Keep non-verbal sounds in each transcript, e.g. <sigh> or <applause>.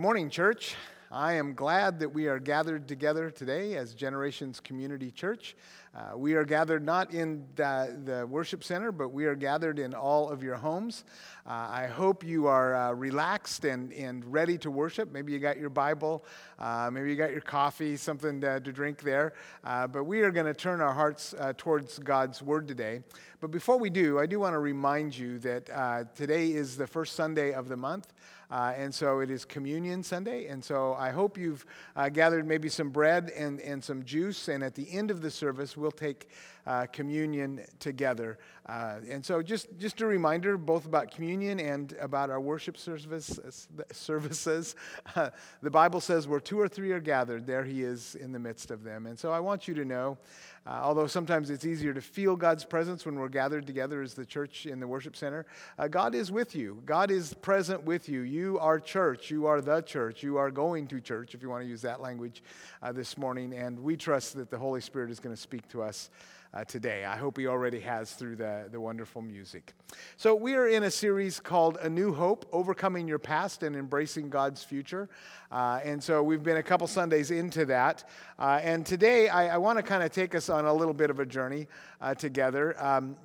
Good morning, church. I am glad that we are gathered together today as Generations Community Church. Uh, we are gathered not in the, the, worship center, but we are gathered in all of your homes. Uh, I hope you are uh, relaxed and, and ready to worship. Maybe you got your Bible, uh, maybe you got your coffee, something to, to drink there. Uh, but we are going to turn our hearts uh, towards God's Word today. But before we do, I do want to remind you that today is the first Sunday of the month. Uh, and so it is Communion Sunday. And so I hope you've uh, gathered maybe some bread and, and some juice. And at the end of the service, we'll take uh, communion together. Uh, and so just, just a reminder, both about communion and about our worship service, services. <laughs> the Bible says where two or three are gathered, there he is in the midst of them. And so I want you to know uh, although sometimes it's easier to feel God's presence when we're gathered together as the church in the worship center, uh, God is with you. God is present with you. You are church. You are the church. You are going to church, if you want to use that language uh, this morning. And we trust that the Holy Spirit is going to speak to us uh, today. I hope he already has through the, the wonderful music. So, we are in a series called A New Hope Overcoming Your Past and Embracing God's Future. Uh, and so, we've been a couple Sundays into that. Uh, and today, I, I want to kind of take us on a little bit of a journey uh, together. Um,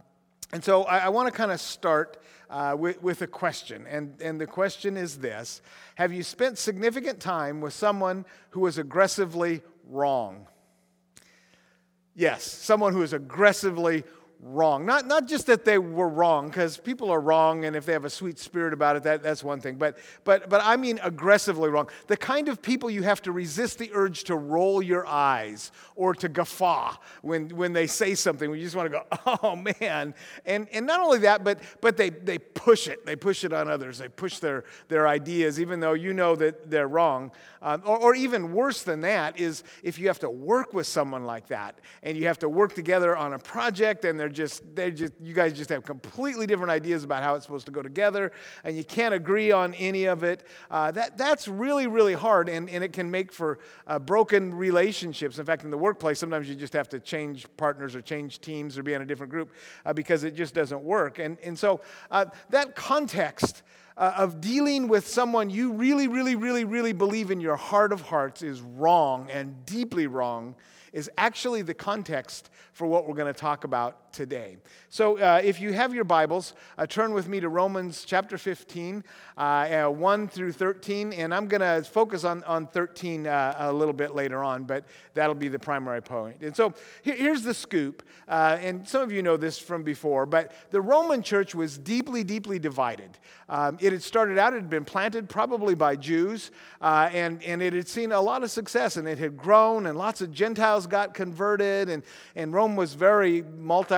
and so, I, I want to kind of start. Uh, with, with, a question. And, and the question is this Have you spent significant time with someone who was aggressively wrong? Yes, someone who is aggressively wrong. Not, not just that they were wrong, because people are wrong, and if they have a sweet spirit about it, that, that's one thing. But, but, but I mean aggressively wrong. The kind of people you have to resist the urge to roll your eyes or to guffaw when, when they say something. We just want to go, <laughs> oh man. And, and not only that, but, but they, they push it. They push it on others. They push their, their ideas, even though you know that they're wrong. Um, or, or even worse than that is if you have to work with someone like that and you have to work together on a project and they're just, they just, you guys just have completely different ideas about how it's supposed to go together, and you can't agree on any of it. Uh, that, that's really, really hard, and, and it can make for uh, broken relationships. In fact, in the workplace, sometimes you just have to change partners or change teams or be in a different group uh, because it just doesn't work. And, and so uh, that context. Uh, of dealing with someone you really, really, really, really believe in your heart of hearts is wrong and deeply wrong is actually the context for what we're going to talk about today. So, uh, if you have your Bibles, uh, turn with me to Romans chapter 15, uh, uh 1 through 13, and I'm going to focus on, on 13 uh, a little bit later on, but that'll be the primary point. And so, here, here's the scoop, uh, and some of you know this from before, but the Roman church was deeply, deeply divided. Um, it had started out, it had been planted probably by Jews, and, and it had seen a lot of success, and it had grown, and lots of Gentiles got converted, and, and Rome was very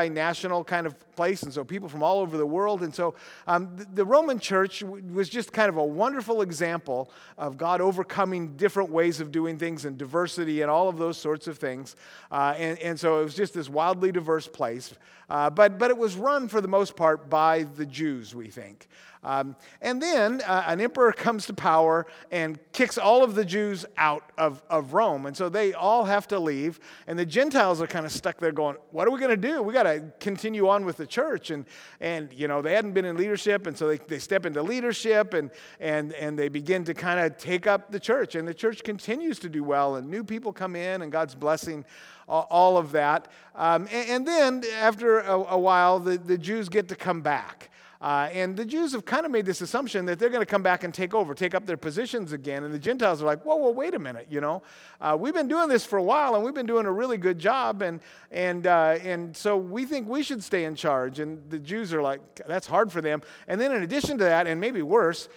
multinational kind of place, and so people from all over the world. And so um, the, Roman church was just kind of a wonderful example of God overcoming different ways of doing things and diversity and all of those sorts of things. Uh, and, and so it was just this wildly diverse place. Uh, but, but it was run for the most part by the Jews, we think. Um, and then uh, an emperor comes to power and kicks all of the Jews out of, of Rome. And so they all have to leave. And the Gentiles are kind of stuck there going, What are we going to do? We got to continue on with the church. And, and you know, they hadn't been in leadership. And so they, they step into leadership and, and, and they begin to kind of take up the church. And the church continues to do well. And new people come in, and God's blessing all of that. Um, and, and, then after a, a while, the, the Jews get to come back. Uh, and the Jews have kind of made this assumption that they're going to come back and take over, take up their positions again. And the Gentiles are like, whoa, whoa, wait a minute, you know. Uh, we've been doing this for a while and we've been doing a really good job. And, and, uh, and so we think we should stay in charge. And the Jews are like, that's hard for them. And then in addition to that, and maybe worse,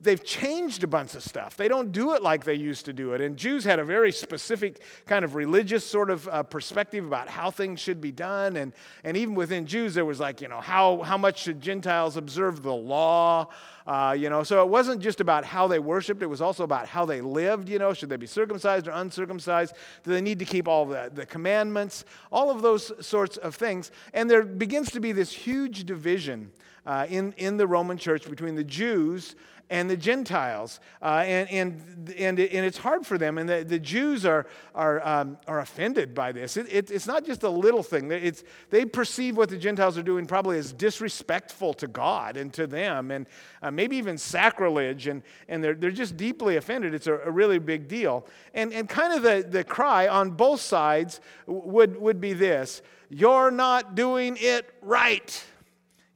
they've changed a bunch of stuff. They don't do it like they used to do it. And Jews had a very specific kind of religious sort of uh, perspective about how things should be done. And, and even within Jews, there was like, you know, how, how much should Gentiles observe the law? Uh, you know, so it wasn't just about how they worshiped, it was also about how they lived. You know, should they be circumcised or uncircumcised? Do they need to keep all the, the commandments? All of those sorts of things. And there begins to be this huge division uh, in, in the Roman church between the Jews and the Gentiles. Uh, and, and, and, and it's hard for them. And the, the Jews are, are, um, are offended by this. It, it, it's not just a little thing, it's, they perceive what the Gentiles are doing probably as disrespectful to God and to them. And uh, maybe even sacrilege, and, and they're, they're just deeply offended. It's a, a really big deal. And, and kind of the, the cry on both sides would, would be this You're not doing it right.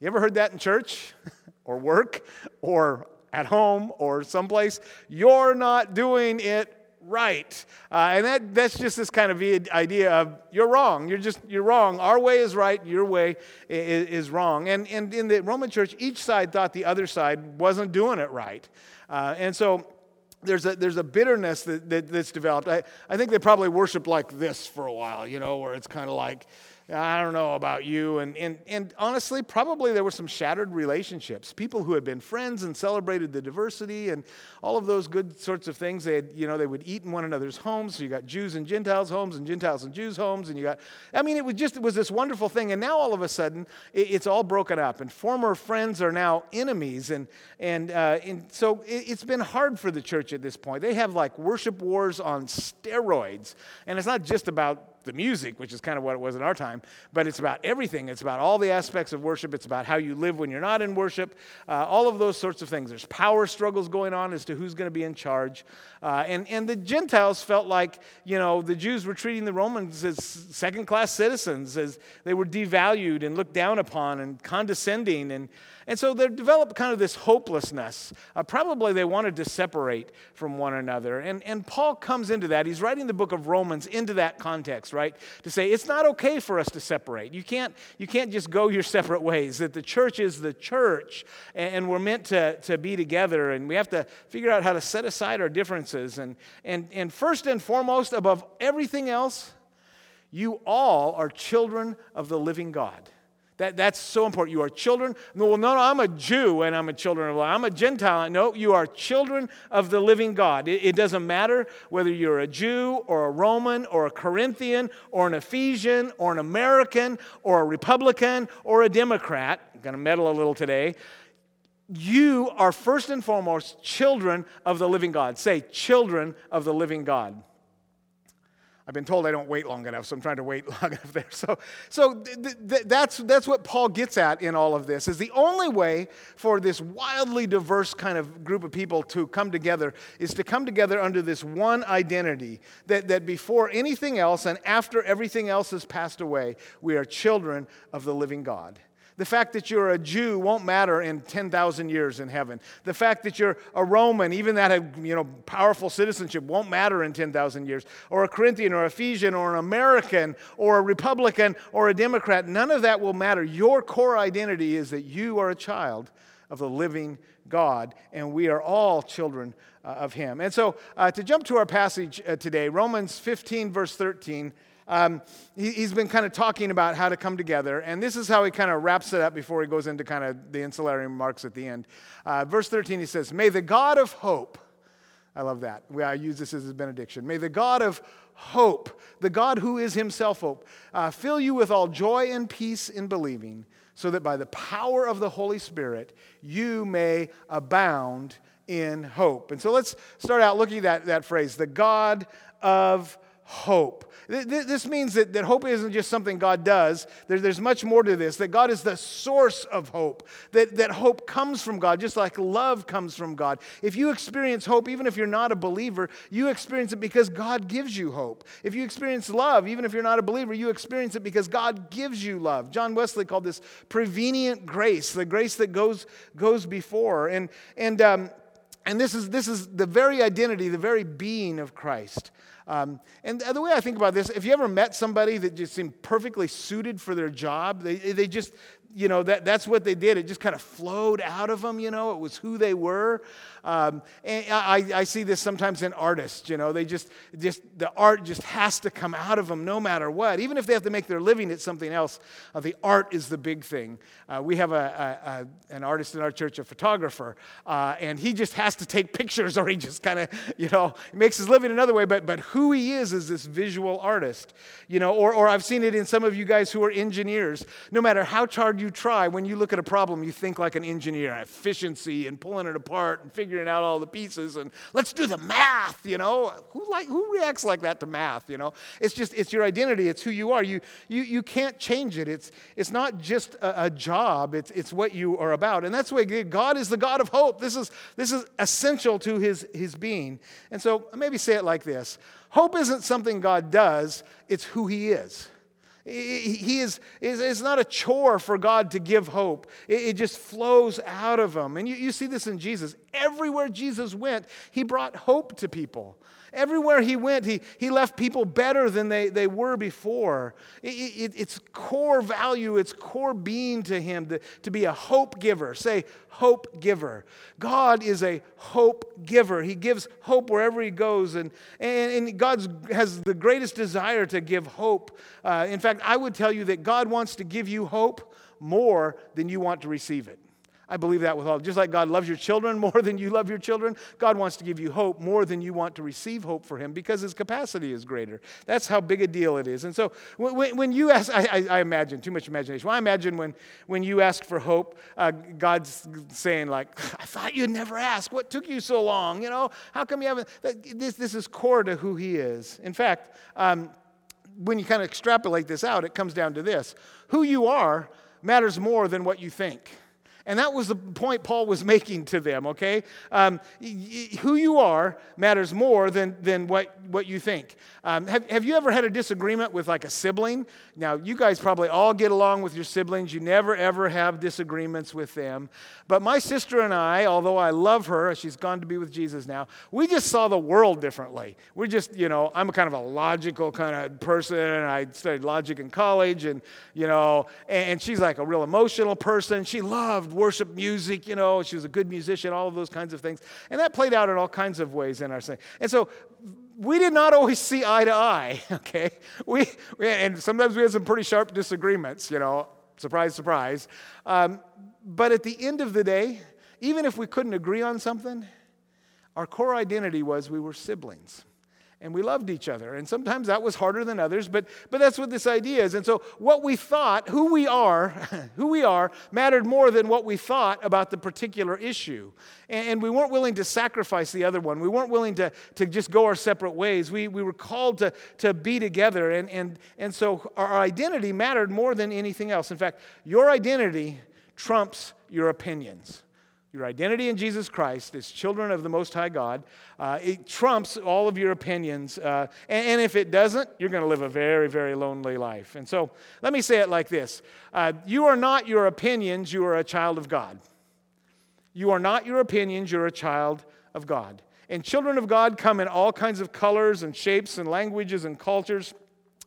You ever heard that in church <laughs> or work or at home or someplace? You're not doing it right. Uh, and that, that's just this kind of idea of you're wrong. You're just, you're wrong. Our way is right. Your way is, is wrong. And, and in the Roman church, each side thought the other side wasn't doing it right. Uh, and so there's a, there's a bitterness that, that, that's developed. I, I think they probably worshiped like this for a while, you know, where it's kind of like, I don't know about you. And, and, and honestly, probably there were some shattered relationships. People who had been friends and celebrated the diversity and all of those good sorts of things. They had, you know, they would eat in one another's homes. So you got Jews and Gentiles homes and Gentiles and Jews homes. And you got, I mean, it was just, it was this wonderful thing. And now all of a sudden, it, it's all broken up. And former friends are now enemies. And, and, uh, and so it, it's been hard for the church at this point. They have like worship wars on steroids. And it's not just about the music, which is kind of what it was in our time, but it's about everything. It's about all the aspects of worship. It's about how you live when you're not in worship, uh, all of those sorts of things. There's power struggles going on as to who's going to be in charge. Uh, and, and the Gentiles felt like, you know, the Jews were treating the Romans as second class citizens, as they were devalued and looked down upon and condescending. And, and so they developed kind of this hopelessness. Uh, probably they wanted to separate from one another. And, and Paul comes into that. He's writing the book of Romans into that context, right? To say it's not okay for us to separate. You can't, you can't just go your <laughs> separate ways, that the church is the church, and we're meant to, to be together, and we have to figure out how to set aside our differences. And, and, and first and foremost, above everything else, you all are children of the living God. That, that's so important. You are children. Well, no, no, I'm a Jew and I'm a children of I'm a Gentile. No, you are children of the living God. It, it doesn't matter whether you're a Jew or a Roman or a Corinthian or an Ephesian or an American or a Republican or a Democrat. I'm going to meddle a little today. You are first and foremost children of the living God. Say, children of the living God. I've been told I don't wait long enough, so I'm trying to wait <laughs> long enough there. So, so th- th- that's, that's what Paul gets at in all of this, is the only way for this wildly diverse kind of group of people to come together is to come together under this one identity, that, that before anything else and after everything else has passed away, we are children of the living God. The fact that you're a Jew won't matter in 10,000 years in heaven. The fact that you're a Roman, even that you know, powerful citizenship, won't matter in 10,000 years. Or a Corinthian or Ephesian or an American or a Republican or a Democrat, none of that will matter. Your core identity is that you are a child of the living God, and we are all children uh, of Him. And so, uh, to jump to our passage uh, today, Romans 15, verse 13. Um, he, has been kind of talking about how to come together, and this is how he kind of wraps it up before he goes into kind of the ancillary remarks at the end. Uh, verse 13, he says, May the God of hope, I love that. We, I use this as a benediction. May the God of hope, the God who is himself hope, uh, fill you with all joy and peace in believing, so that by the power of the Holy Spirit you may abound in hope. And so let's start out looking at that, that phrase, the God of hope. This means that, that hope isn't just something God does. There, there's much more to this, that God is the source of hope, that, that hope comes from God, just like love comes from God. If you experience hope, even if you're not a believer, you experience it because God gives you hope. If you experience love, even if you're not a believer, you experience it because God gives you love. John Wesley called this prevenient grace, the grace that goes, goes before. And, and, um, and this, is, this is the very identity, the very being of Christ. Um, and the way I think about this, if you ever met somebody that just seemed perfectly suited for their job, they, they just, you know, that, that's what they did. It just kind of flowed out of them, you know, it was who they were. Um, I, I see this sometimes in artists, you know, they just, just, the art just has to come out of them no matter what. Even if they have to make their living at something else, uh, the art is the big thing. Uh, we have a, a, a, an artist in our church, a photographer, uh, and he just has to take pictures <laughs> or he just kind of, you know, makes his living another way, but, but who he is as this visual artist. You know, or, or I've seen it in some of you guys who are engineers. No matter how hard you try, when you look at a problem, you think like an engineer, efficiency and pulling it apart and figuring out all the pieces and let's do the math, you know. Who like who reacts like that to math, you know? It's just it's your identity, it's who you are. You you you can't change it. It's it's not just a, a job, it's it's what you are about. And that's way God is the God of hope. This is this is essential to his his being. And so maybe say it like this. Hope isn't something God does, it's who he is. He is, it's not a chore for God to give hope. It just flows out of him. And you, you see this in Jesus. Everywhere Jesus went, he brought hope to people. Everywhere he went, he, he left people better than they, they were before. It, it, it's core value, it's core being to him to, to be a hope giver. Say, hope giver. God is a hope giver. He gives hope wherever he goes, and, and, and God has the greatest desire to give hope. Uh, in fact, I would tell you that God wants to give you hope more than you want to receive it. I believe that with all. Just like God loves your children <laughs> more than you love your children, God wants to give you hope more than you want to receive hope for Him because His capacity is greater. That's how big a deal it is. And so when, when you ask, I, I, I, imagine, too much imagination. Well, I imagine when, when you ask for hope, uh, God's saying, like, <laughs> I thought you'd never ask. What took you so long? You know, how come you haven't? This, this is core to who He is. In fact, um, when you kind of extrapolate this out, it comes down to this who you are matters more than what you think. And that was the point Paul was making to them, okay? Um, who you are matters more than, than what, what you think. Um, have, have you ever had a disagreement with like a sibling? Now, you guys probably all get along with your siblings. You never, ever have disagreements with them. But my sister and I, although I love her, she's gone to be with Jesus now, we just saw the world differently. We're just, you know, I'm a kind of a logical kind of person, and I studied logic in college, and, you know, and she's like a real emotional person. She loved worship music, you know, she was a good musician, all of those kinds of things. And that played out in all kinds of ways in our thing. And so we did not always see eye to eye, <laughs> okay? We, we and sometimes we had some pretty sharp disagreements, you know, surprise, surprise. Um, but at the end of the day, even if we couldn't agree on something, our core identity was we were siblings and we loved each other. And sometimes that was harder than others, but, but that's what this idea is. And so what we thought, who we are, <laughs> who we are, mattered more than what we thought about the particular issue. And, and, we weren't willing to sacrifice the other one. We weren't willing to, to just go our separate ways. We, we were called to, to be together. And, and, and so our identity mattered more than anything else. In fact, your identity trumps your opinions. Your identity in Jesus Christ as children of the Most High God, uh, it trumps all of your opinions. Uh, and, and, if it doesn't, you're going to live a very, very lonely life. And so let me say it like this uh, You are not your opinions, you are a child of God. You are not your opinions, you're a child of God. And children of God come in all kinds of colors and shapes and languages and cultures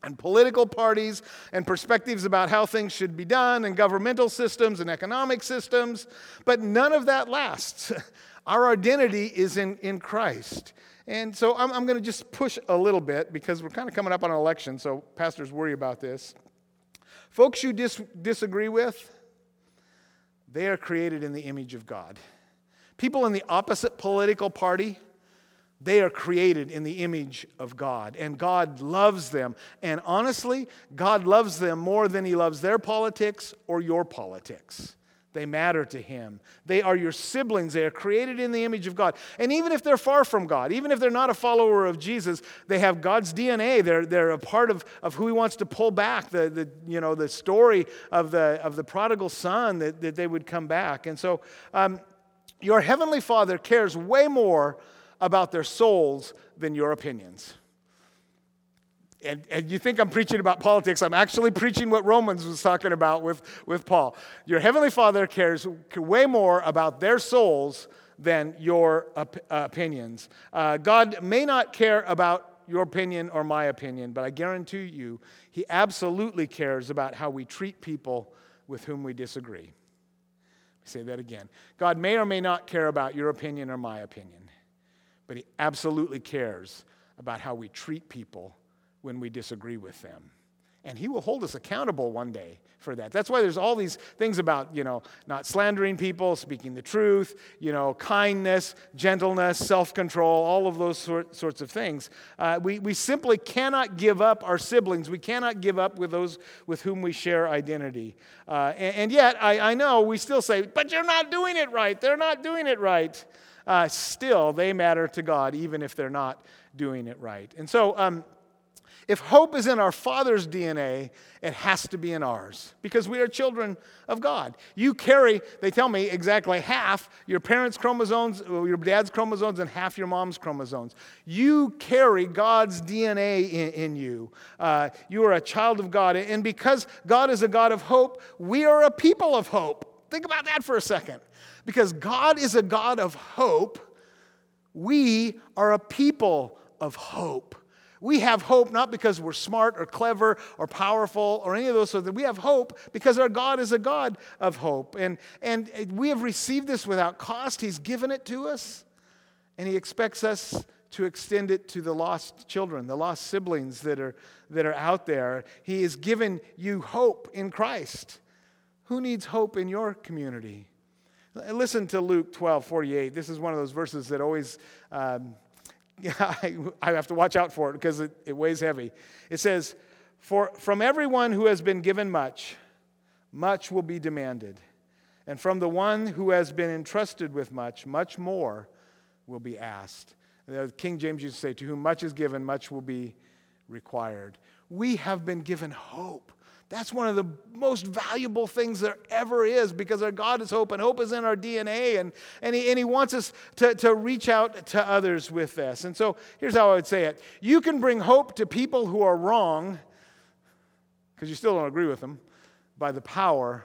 and political parties and perspectives about how things should be done and governmental systems and economic systems, but none of that lasts. <laughs> Our identity is in, in Christ. And so I'm, I'm going to just push a little bit because we're kind of coming up on an election, so pastors worry about this. Folks you dis- disagree with, they are created in the image of God. People in the opposite political party, they are created in the image of God, and God loves them. And honestly, God loves them more than He loves their politics or your politics. They matter to Him. They are your siblings. They are created in the image of God. And even if they're far from God, even if they're not a follower of Jesus, they have God's DNA. They're, they're a part of, of who He wants to pull back, the, the, you know, the story of the, of the prodigal son that, that they would come back. And so, um, your Heavenly Father cares way more about their souls than your opinions. And, and you think I'm preaching about politics. I'm actually preaching what Romans was talking about with, with Paul. Your Heavenly Father cares way more about their souls than your op- uh, opinions. Uh, God may not care about your opinion or my opinion, but I guarantee you, He absolutely cares about how we treat people with whom we disagree. Say that again. God may or may not care about your opinion or my opinion but he absolutely cares about how we treat people when we disagree with them. and He will hold us accountable one day for that. That's why there's all these things about, you know, not slandering people, speaking the truth, you know, kindness, gentleness, self control, all of those sort, sorts of things. Uh, we, we simply cannot give up our siblings. We cannot give up with those with whom we share identity. Uh, and, and, yet, I, I know we still say, but you're not doing it right. They're not doing it right. Uh, still, they matter to God, even if they're not doing it right. And so, um, if hope is in our Father's DNA, it has to be in ours because we are children of God. You carry, they tell me, exactly half your parents' chromosomes, your dad's chromosomes, and half your mom's chromosomes. You carry God's DNA in, in you. Uh, you are a child of God. And because God is a God of hope, we are a people of hope. Think about that for a second. Because God is a God of hope, we are a people of hope. We have hope not because we're smart or clever or powerful or any of those things. We have hope because our God is a God of hope. And, and we have received this without cost. He's given it to us, and He expects us to extend it to the lost children, the lost siblings that are, that are out there. He has given you hope in Christ. Who needs hope in your community? Listen to Luke 12 48. This is one of those verses that always. Um, <laughs> I, I have to watch out for it because it, it weighs heavy. It says, For from everyone who has been given much, much will be demanded. And from the one who has been entrusted with much, much more will be asked. The King James used to say, To whom much is given, much will be required. We have been given hope. That's one of the most valuable things there ever is because our God is hope and hope is in our DNA and, and, he, and he wants us to, to reach out to others with this. And so here's how I would say it you can bring hope to people who are wrong because you still don't agree with them by the power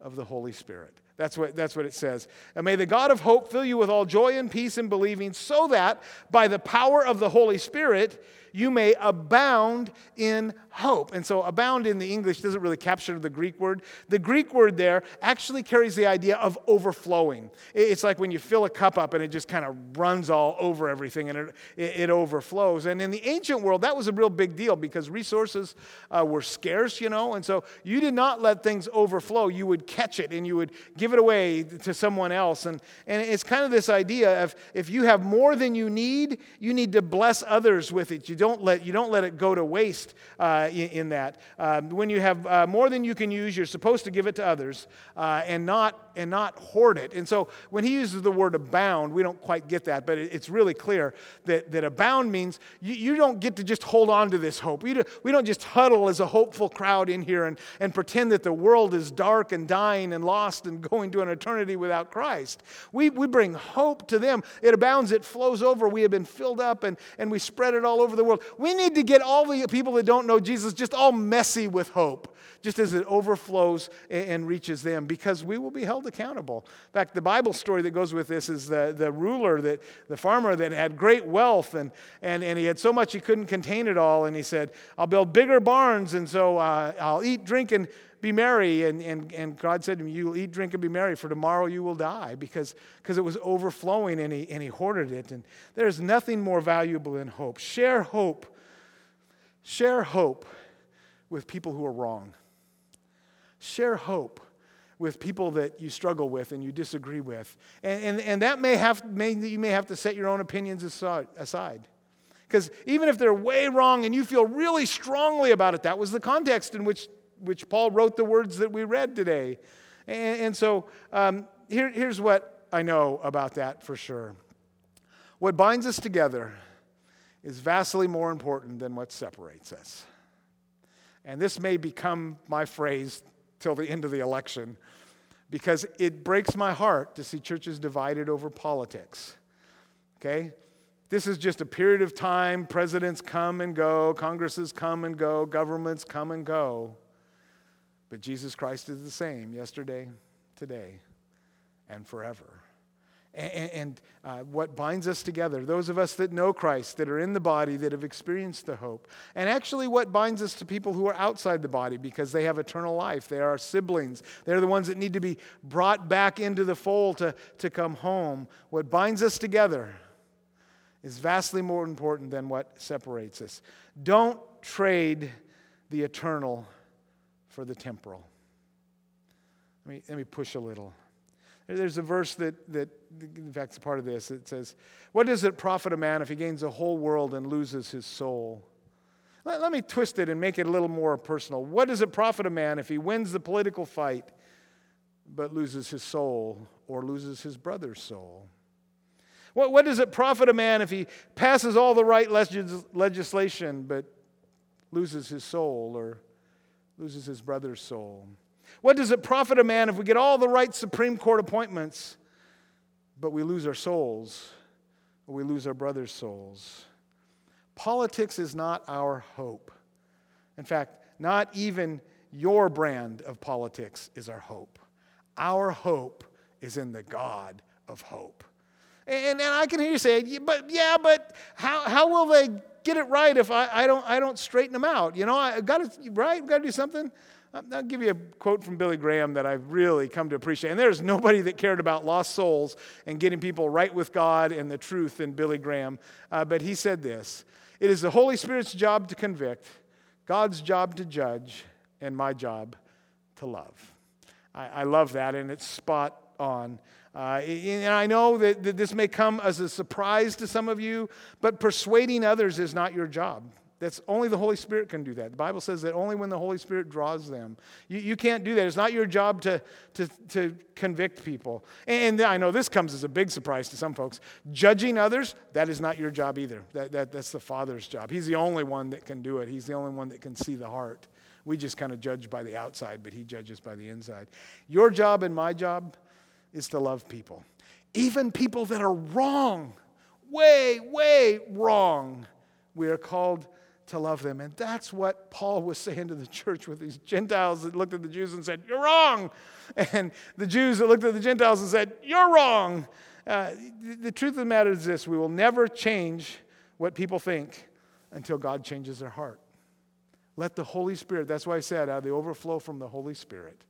of the Holy Spirit. That's what, that's what it says. And may the God of hope fill you with all joy and peace in believing, so that by the power of the Holy Spirit you may abound in hope. And so, abound in the English doesn't really capture the Greek word. The Greek word there actually carries the idea of overflowing. It's like when you fill a cup up and it just kind of runs all over everything and it, it, overflows. And in the ancient world, that was a real big deal because resources uh, were scarce, you know, and so you did not let things overflow. You would catch it and you would give it away to someone else. And, and it's kind of this idea of if you have more than you need, you need to bless others with it. You don't let, you don't let it go to waste. Uh, in, in, that. Um, when you have uh, more than you can use, you're supposed to give it to others uh, and, not, and not hoard it. And so when he uses the word abound, we don't quite get that, but it, it's really clear that, that abound means you, you don't get to just hold on to this hope. We, do, we don't just huddle as a hopeful crowd in here and, and pretend that the world is dark and dying and lost and going to an eternity without Christ. We, we bring hope to them. It abounds, it flows over. We have been filled up and, and we spread it all over the world. We need to get all the people that don't know Jesus just all messy with hope, just as it overflows and reaches them, because we will be held accountable. In fact, the Bible story that goes with this is the, the ruler, that, the farmer that had great wealth, and, and, and he had so much he couldn't contain it all. And he said, I'll build bigger barns, and so uh, I'll eat, drink, and be merry. And, and, and God said to him, You will eat, drink, and be merry, for tomorrow you will die, because, it was overflowing and he, and he hoarded it. And there's nothing more valuable than hope. Share hope Share hope with people who are wrong. Share hope with people that you struggle with and you disagree with. And, and, and that may have, may, you may have to set your own opinions aside. Because even if they're way wrong and you feel really strongly about it, that was the context in which, which Paul wrote the words that we read today. And, and so um, here, here's what I know about that for sure. What binds us together is vastly more important than what separates us. And this may become my phrase till the end of the election because it breaks my heart to see churches divided over politics. Okay? This is just a period of time. Presidents come and go, Congresses come and go, governments come and go. But Jesus Christ is the same yesterday, today, and forever and, and uh, what binds us together, those of us that know Christ, that are in the body, that have experienced the hope, and actually what binds us to people who are outside the body because they have eternal life. They are our siblings. They're the ones that need to be brought back into the fold to, to come home. What binds us together is vastly more important than what separates us. Don't trade the eternal for the temporal. Let me, let me push a little. There's a verse that, that, in fact, it's part of this. It says, What does it profit a man if he gains the whole world and loses his soul? Let, let me twist it and make it a little more personal. What does it profit a man if he wins the political fight but loses his soul or loses his brother's soul? What, what does it profit a man if he passes all the right legis- legislation but loses his soul or loses his brother's soul? What does it profit a man if we get all the right Supreme Court appointments, but we lose our souls or we lose our brother's souls? Politics is not our hope. In fact, not even your brand of politics is our hope. Our hope is in the God of hope. And, and I can hear you say, but yeah, but how, how will they get it right if I, I, don't, I don't straighten them out? You know, I've got to, right? I've Got to do something. I'll give you a quote from Billy Graham that I've really come to appreciate. And there's nobody that cared about lost souls and getting people right with God and the truth than Billy Graham. Uh, but he said this It is the Holy Spirit's job to convict, God's job to judge, and my job to love. I, I love that, and it's spot on. Uh, and I know that, that this may come as a surprise to some of you, but persuading others is not your job. That's only the Holy Spirit can do that. The Bible says that only when the Holy Spirit draws them. You, you can't do that. It's not your job to, to, to convict people. And, I know this comes as a big surprise to some folks. Judging others, that is not your job either. That, that, that's the Father's job. He's the only one that can do it, He's the only one that can see the heart. We just kind of judge by the outside, but He judges by the inside. Your job and my job is to love people, even people that are wrong, way, way wrong. We are called to love them. And that's what Paul was <laughs> saying to the church with these Gentiles that looked at the Jews and said, You're wrong. <laughs> And the Jews that looked at the Gentiles and said, You're wrong. Uh, the truth of the matter is this we will never change what people think until God changes their heart. Let the Holy Spirit, that's why I said, out of the overflow from the Holy Spirit,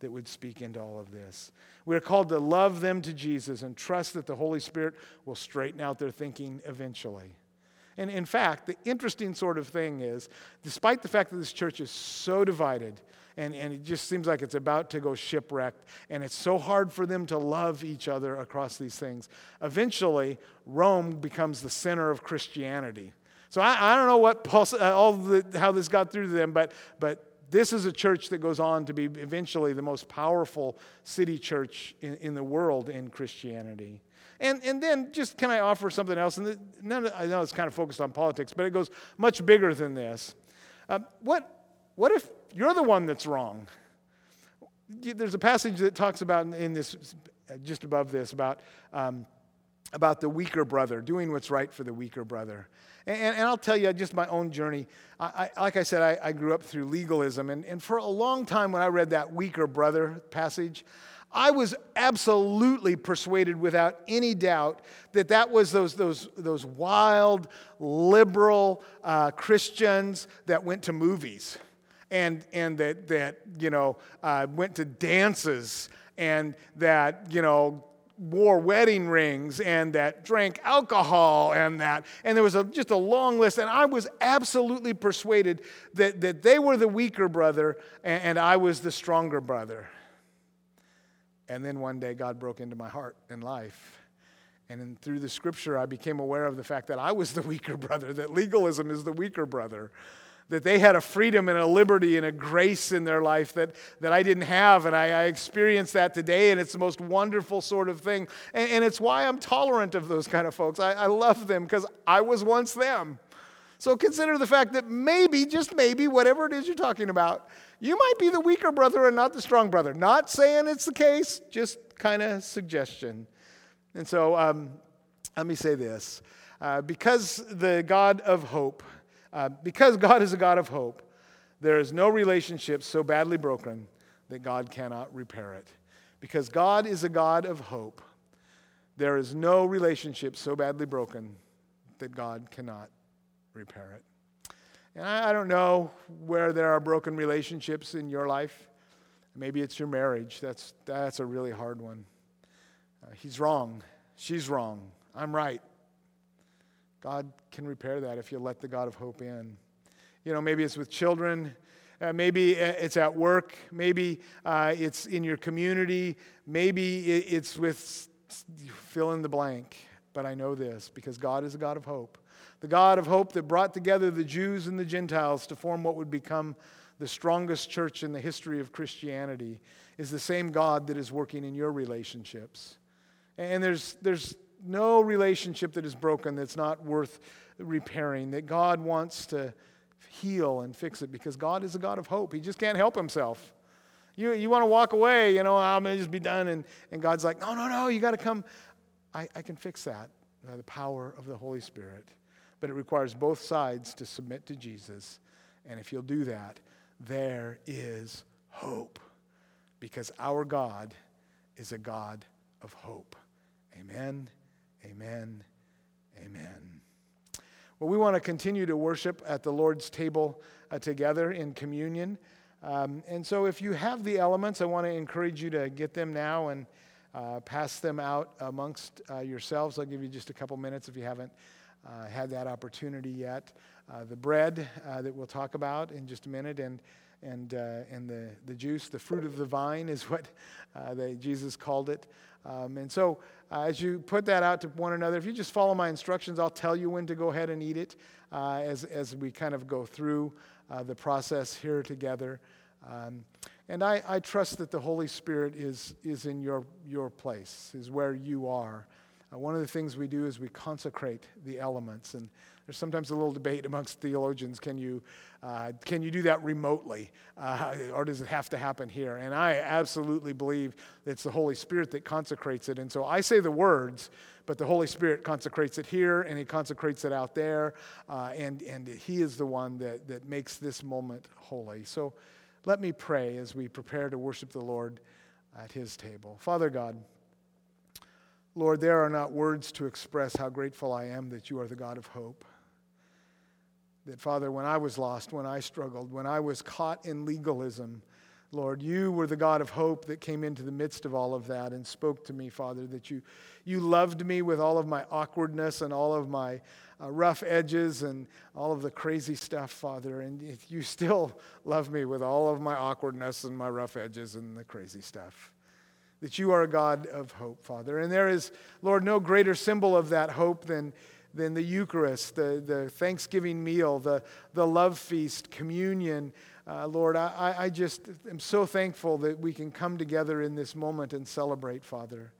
that would speak into all of this. We are called to love them to Jesus and trust that the Holy Spirit will straighten out their thinking eventually. And in fact, the interesting sort of thing is, despite the fact that this church is so divided, and, and it just seems like it's about to go shipwrecked, and it's so hard for them to love each other across these things, eventually, Rome becomes the center of Christianity. So I, I don't know what Paul, uh, all the, how this got through to them, but, but this is a church that goes on to be eventually the most powerful city church in, in the world in Christianity. And, and then just can I offer something else? And none, I know it's kind of focused on politics, but it goes much bigger than this. Uh, what, what if you're the one that's wrong? There's a passage that talks about in this, just above this, about, um, about the weaker brother, doing what's right for the weaker brother. And, and, I'll tell you just my own journey. I, I, like I said, I, I, grew up through legalism. And, and for a long time, when I read that weaker brother passage, I was absolutely persuaded without any doubt that that was those, those, those wild, liberal uh, Christians that went to movies and, and that, that you know, uh, went to dances and that, you know, wore wedding rings and that drank alcohol and that. And there was a, just a long list. And I was absolutely persuaded that, that they were the weaker brother and, and I was the stronger brother. And then one day, God broke into my heart and life. And in, through the scripture, I became aware of the fact that I was the <laughs> weaker brother, that legalism is the weaker brother, that they had a freedom and a liberty and a grace in their life that, that I didn't have. And I, I experienced that today, and it's the most wonderful sort of thing. And, and it's why I'm tolerant of those kind of folks. I, I love them because I was once them. So consider the fact that maybe, just maybe, whatever it is you're talking about, you might be the weaker brother and not the strong brother. Not saying it's the case, just kind of suggestion. And so um, let me say this uh, because the God of hope, uh, because God is a God of hope, there is no relationship so badly broken that God cannot repair it. Because God is a God of hope, there is no relationship so badly broken that God cannot repair it. And I, don't know where there are broken relationships in your life. Maybe it's your marriage. That's, that's a really hard one. Uh, he's wrong. She's wrong. I'm right. God can repair that if you let the God of hope in. You know, maybe it's with children. Uh, maybe it's at work. Maybe uh, it's in your community. Maybe it's with fill in the blank. But I know this because God is a God of hope. The God of hope that brought together the Jews and the Gentiles to form what would become the strongest church in the history of Christianity is the same God that is working in your relationships. And there's, there's no relationship that is broken that's not worth repairing, that God wants to heal and fix it because God is a God of hope. He just can't help himself. You, you want to walk away, you know, I'm going to just be done. And, and God's like, no, no, no, you got to come. I, I can fix that by the power of the Holy Spirit. But it requires both sides to submit to Jesus. And if you'll do that, there is hope because our God is a God of hope. Amen, amen, amen. Well, we want to continue to worship at the Lord's table uh, together in communion. Um, and so, if you have the elements, I want to encourage you to get them now and uh, pass them out amongst uh, yourselves. I'll give you just a couple minutes if you haven't uh, had that opportunity yet. Uh, the bread uh, that we'll talk about in just a minute, and and, and the, the juice, the fruit of the vine is what Jesus called it. Um, and so, uh, as you put that out to one another, if you just follow my instructions, I'll tell you when to go ahead and eat it uh, as, as we kind of go through uh, the process here together. Um, and I, I trust that the Holy Spirit is, is in your, your place, is where you are. Uh, one of the things we do is we consecrate the elements. And there's sometimes a little debate amongst theologians can you, uh, can you do that remotely, uh, or does it have to happen here? And I absolutely believe it's the Holy Spirit that consecrates it. And so I say the words, but the Holy Spirit consecrates it here and He consecrates it out there. Uh, and, and He is the one that, that makes this moment holy. So let me pray as we prepare to worship the Lord at His table. Father God, Lord, there are not words to express how grateful I am that you are the God of hope. That, Father, when I was lost, when I struggled, when I was caught in legalism, Lord, you were the God of hope that came into the midst of all of that and spoke to me, Father, that you, you loved me with all of my awkwardness and all of my uh, rough edges and all of the crazy stuff, Father. And you still <laughs> love me with all of my awkwardness and my rough edges and the crazy stuff. That you are a God of hope, Father. And there is, Lord, no greater symbol of that hope than than the Eucharist, the, the Thanksgiving meal, the, the love feast, communion. Uh, Lord, I, I just am so thankful that we can come together in this moment and celebrate, Father.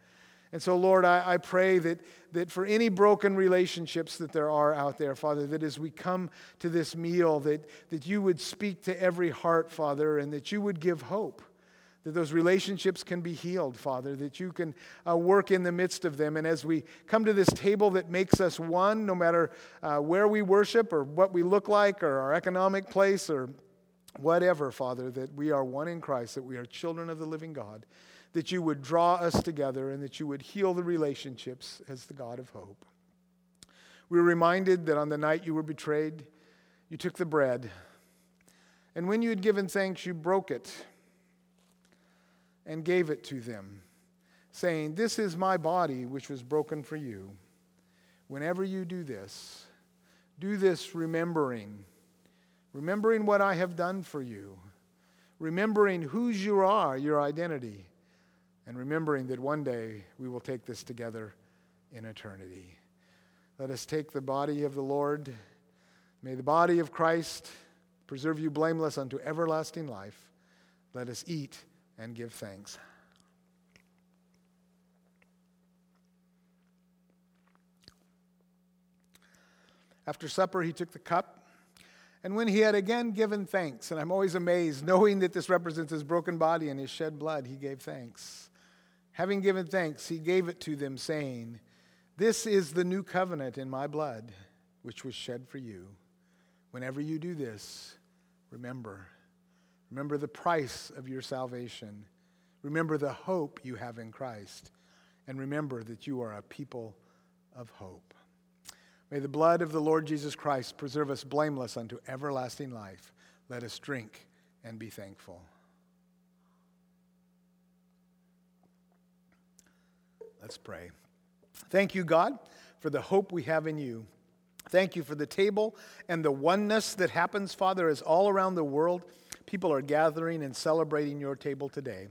And so, Lord, I, I pray that, that for any broken relationships that there are out there, Father, that as we come to this meal, that, that you would speak to every heart, Father, and that you would give hope that those relationships can be healed, Father, that you can uh, work in the midst of them. And as we come to this table that makes us one, no matter uh, where we worship or what we look like or our economic place or whatever, Father, that we are one in Christ, that we are children of the living God, that you would draw us together and that you would heal the relationships as the God of hope. We were reminded that on the night you were betrayed, you took the bread, and when you had given thanks, you broke it and gave it to them, saying, This is my body, which was broken for you. Whenever you do this, do this remembering, remembering what I have done for you, remembering whose you are, your identity, and remembering that one day we will take this together in eternity. Let us take the body of the Lord. May the body of Christ preserve you blameless unto everlasting life. Let us eat and give thanks. After supper, he took the cup, and when he had again given thanks, and I'm always amazed, knowing that this represents his broken body and his shed blood, he gave thanks. Having given thanks, he gave it to them, saying, This is the new covenant in my blood, which was shed for you. Whenever you do this, remember Remember the price of your salvation. Remember the hope you have in Christ. And remember that you are a people of hope. May the blood of the Lord Jesus Christ preserve us blameless unto everlasting life. Let us drink and be thankful. Let's pray. Thank you, God, for the hope we have in you. Thank you for the table and the oneness that happens, Father, as all around the world people are gathering and celebrating your table today.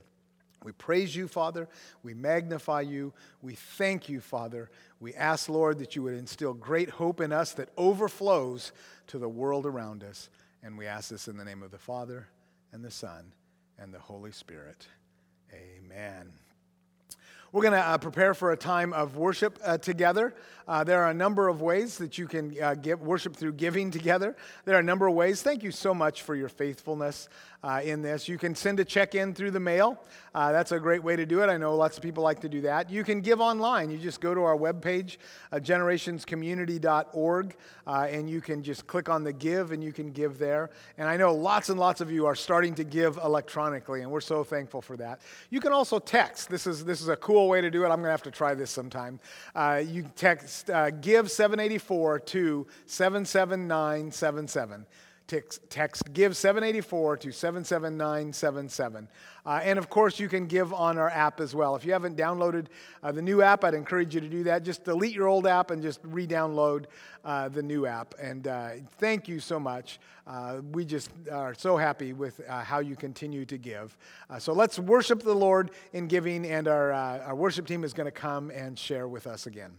We praise you, Father. We magnify you. We thank you, Father. We ask, Lord, that you would instill great hope in us that overflows to the world around us. And we ask this in the name of the Father, and the Son, and the Holy Spirit. Amen. We're going to uh, prepare for a time of worship uh, together. Uh, there are a number of ways that you can uh, give, worship through giving together. There are a number of ways. Thank you so much for your faithfulness uh, in this. You can send a check in through the mail. Uh, that's a great way to do it. I know lots of people like to do that. You can give online. You just go to our webpage, generationscommunity.org, and you can just click on the give and you can give there. And I know lots and lots of you are starting to give electronically, and we're so thankful for that. You can also text. This is, this is a cool cool way to do it. I'm going to have to try this sometime. Uh, you text uh, give 784 to 77977. Text, text give 784 to 77977. Uh, and of course, you can give on our app as well. If you haven't downloaded uh, the new app, I'd encourage you to do that. Just delete your old app and just re download uh, the new app. And uh, thank you so much. Uh, we just are so happy with uh, how you continue to give. so let's worship the Lord in giving, and our, our worship team is going to come and share with us again.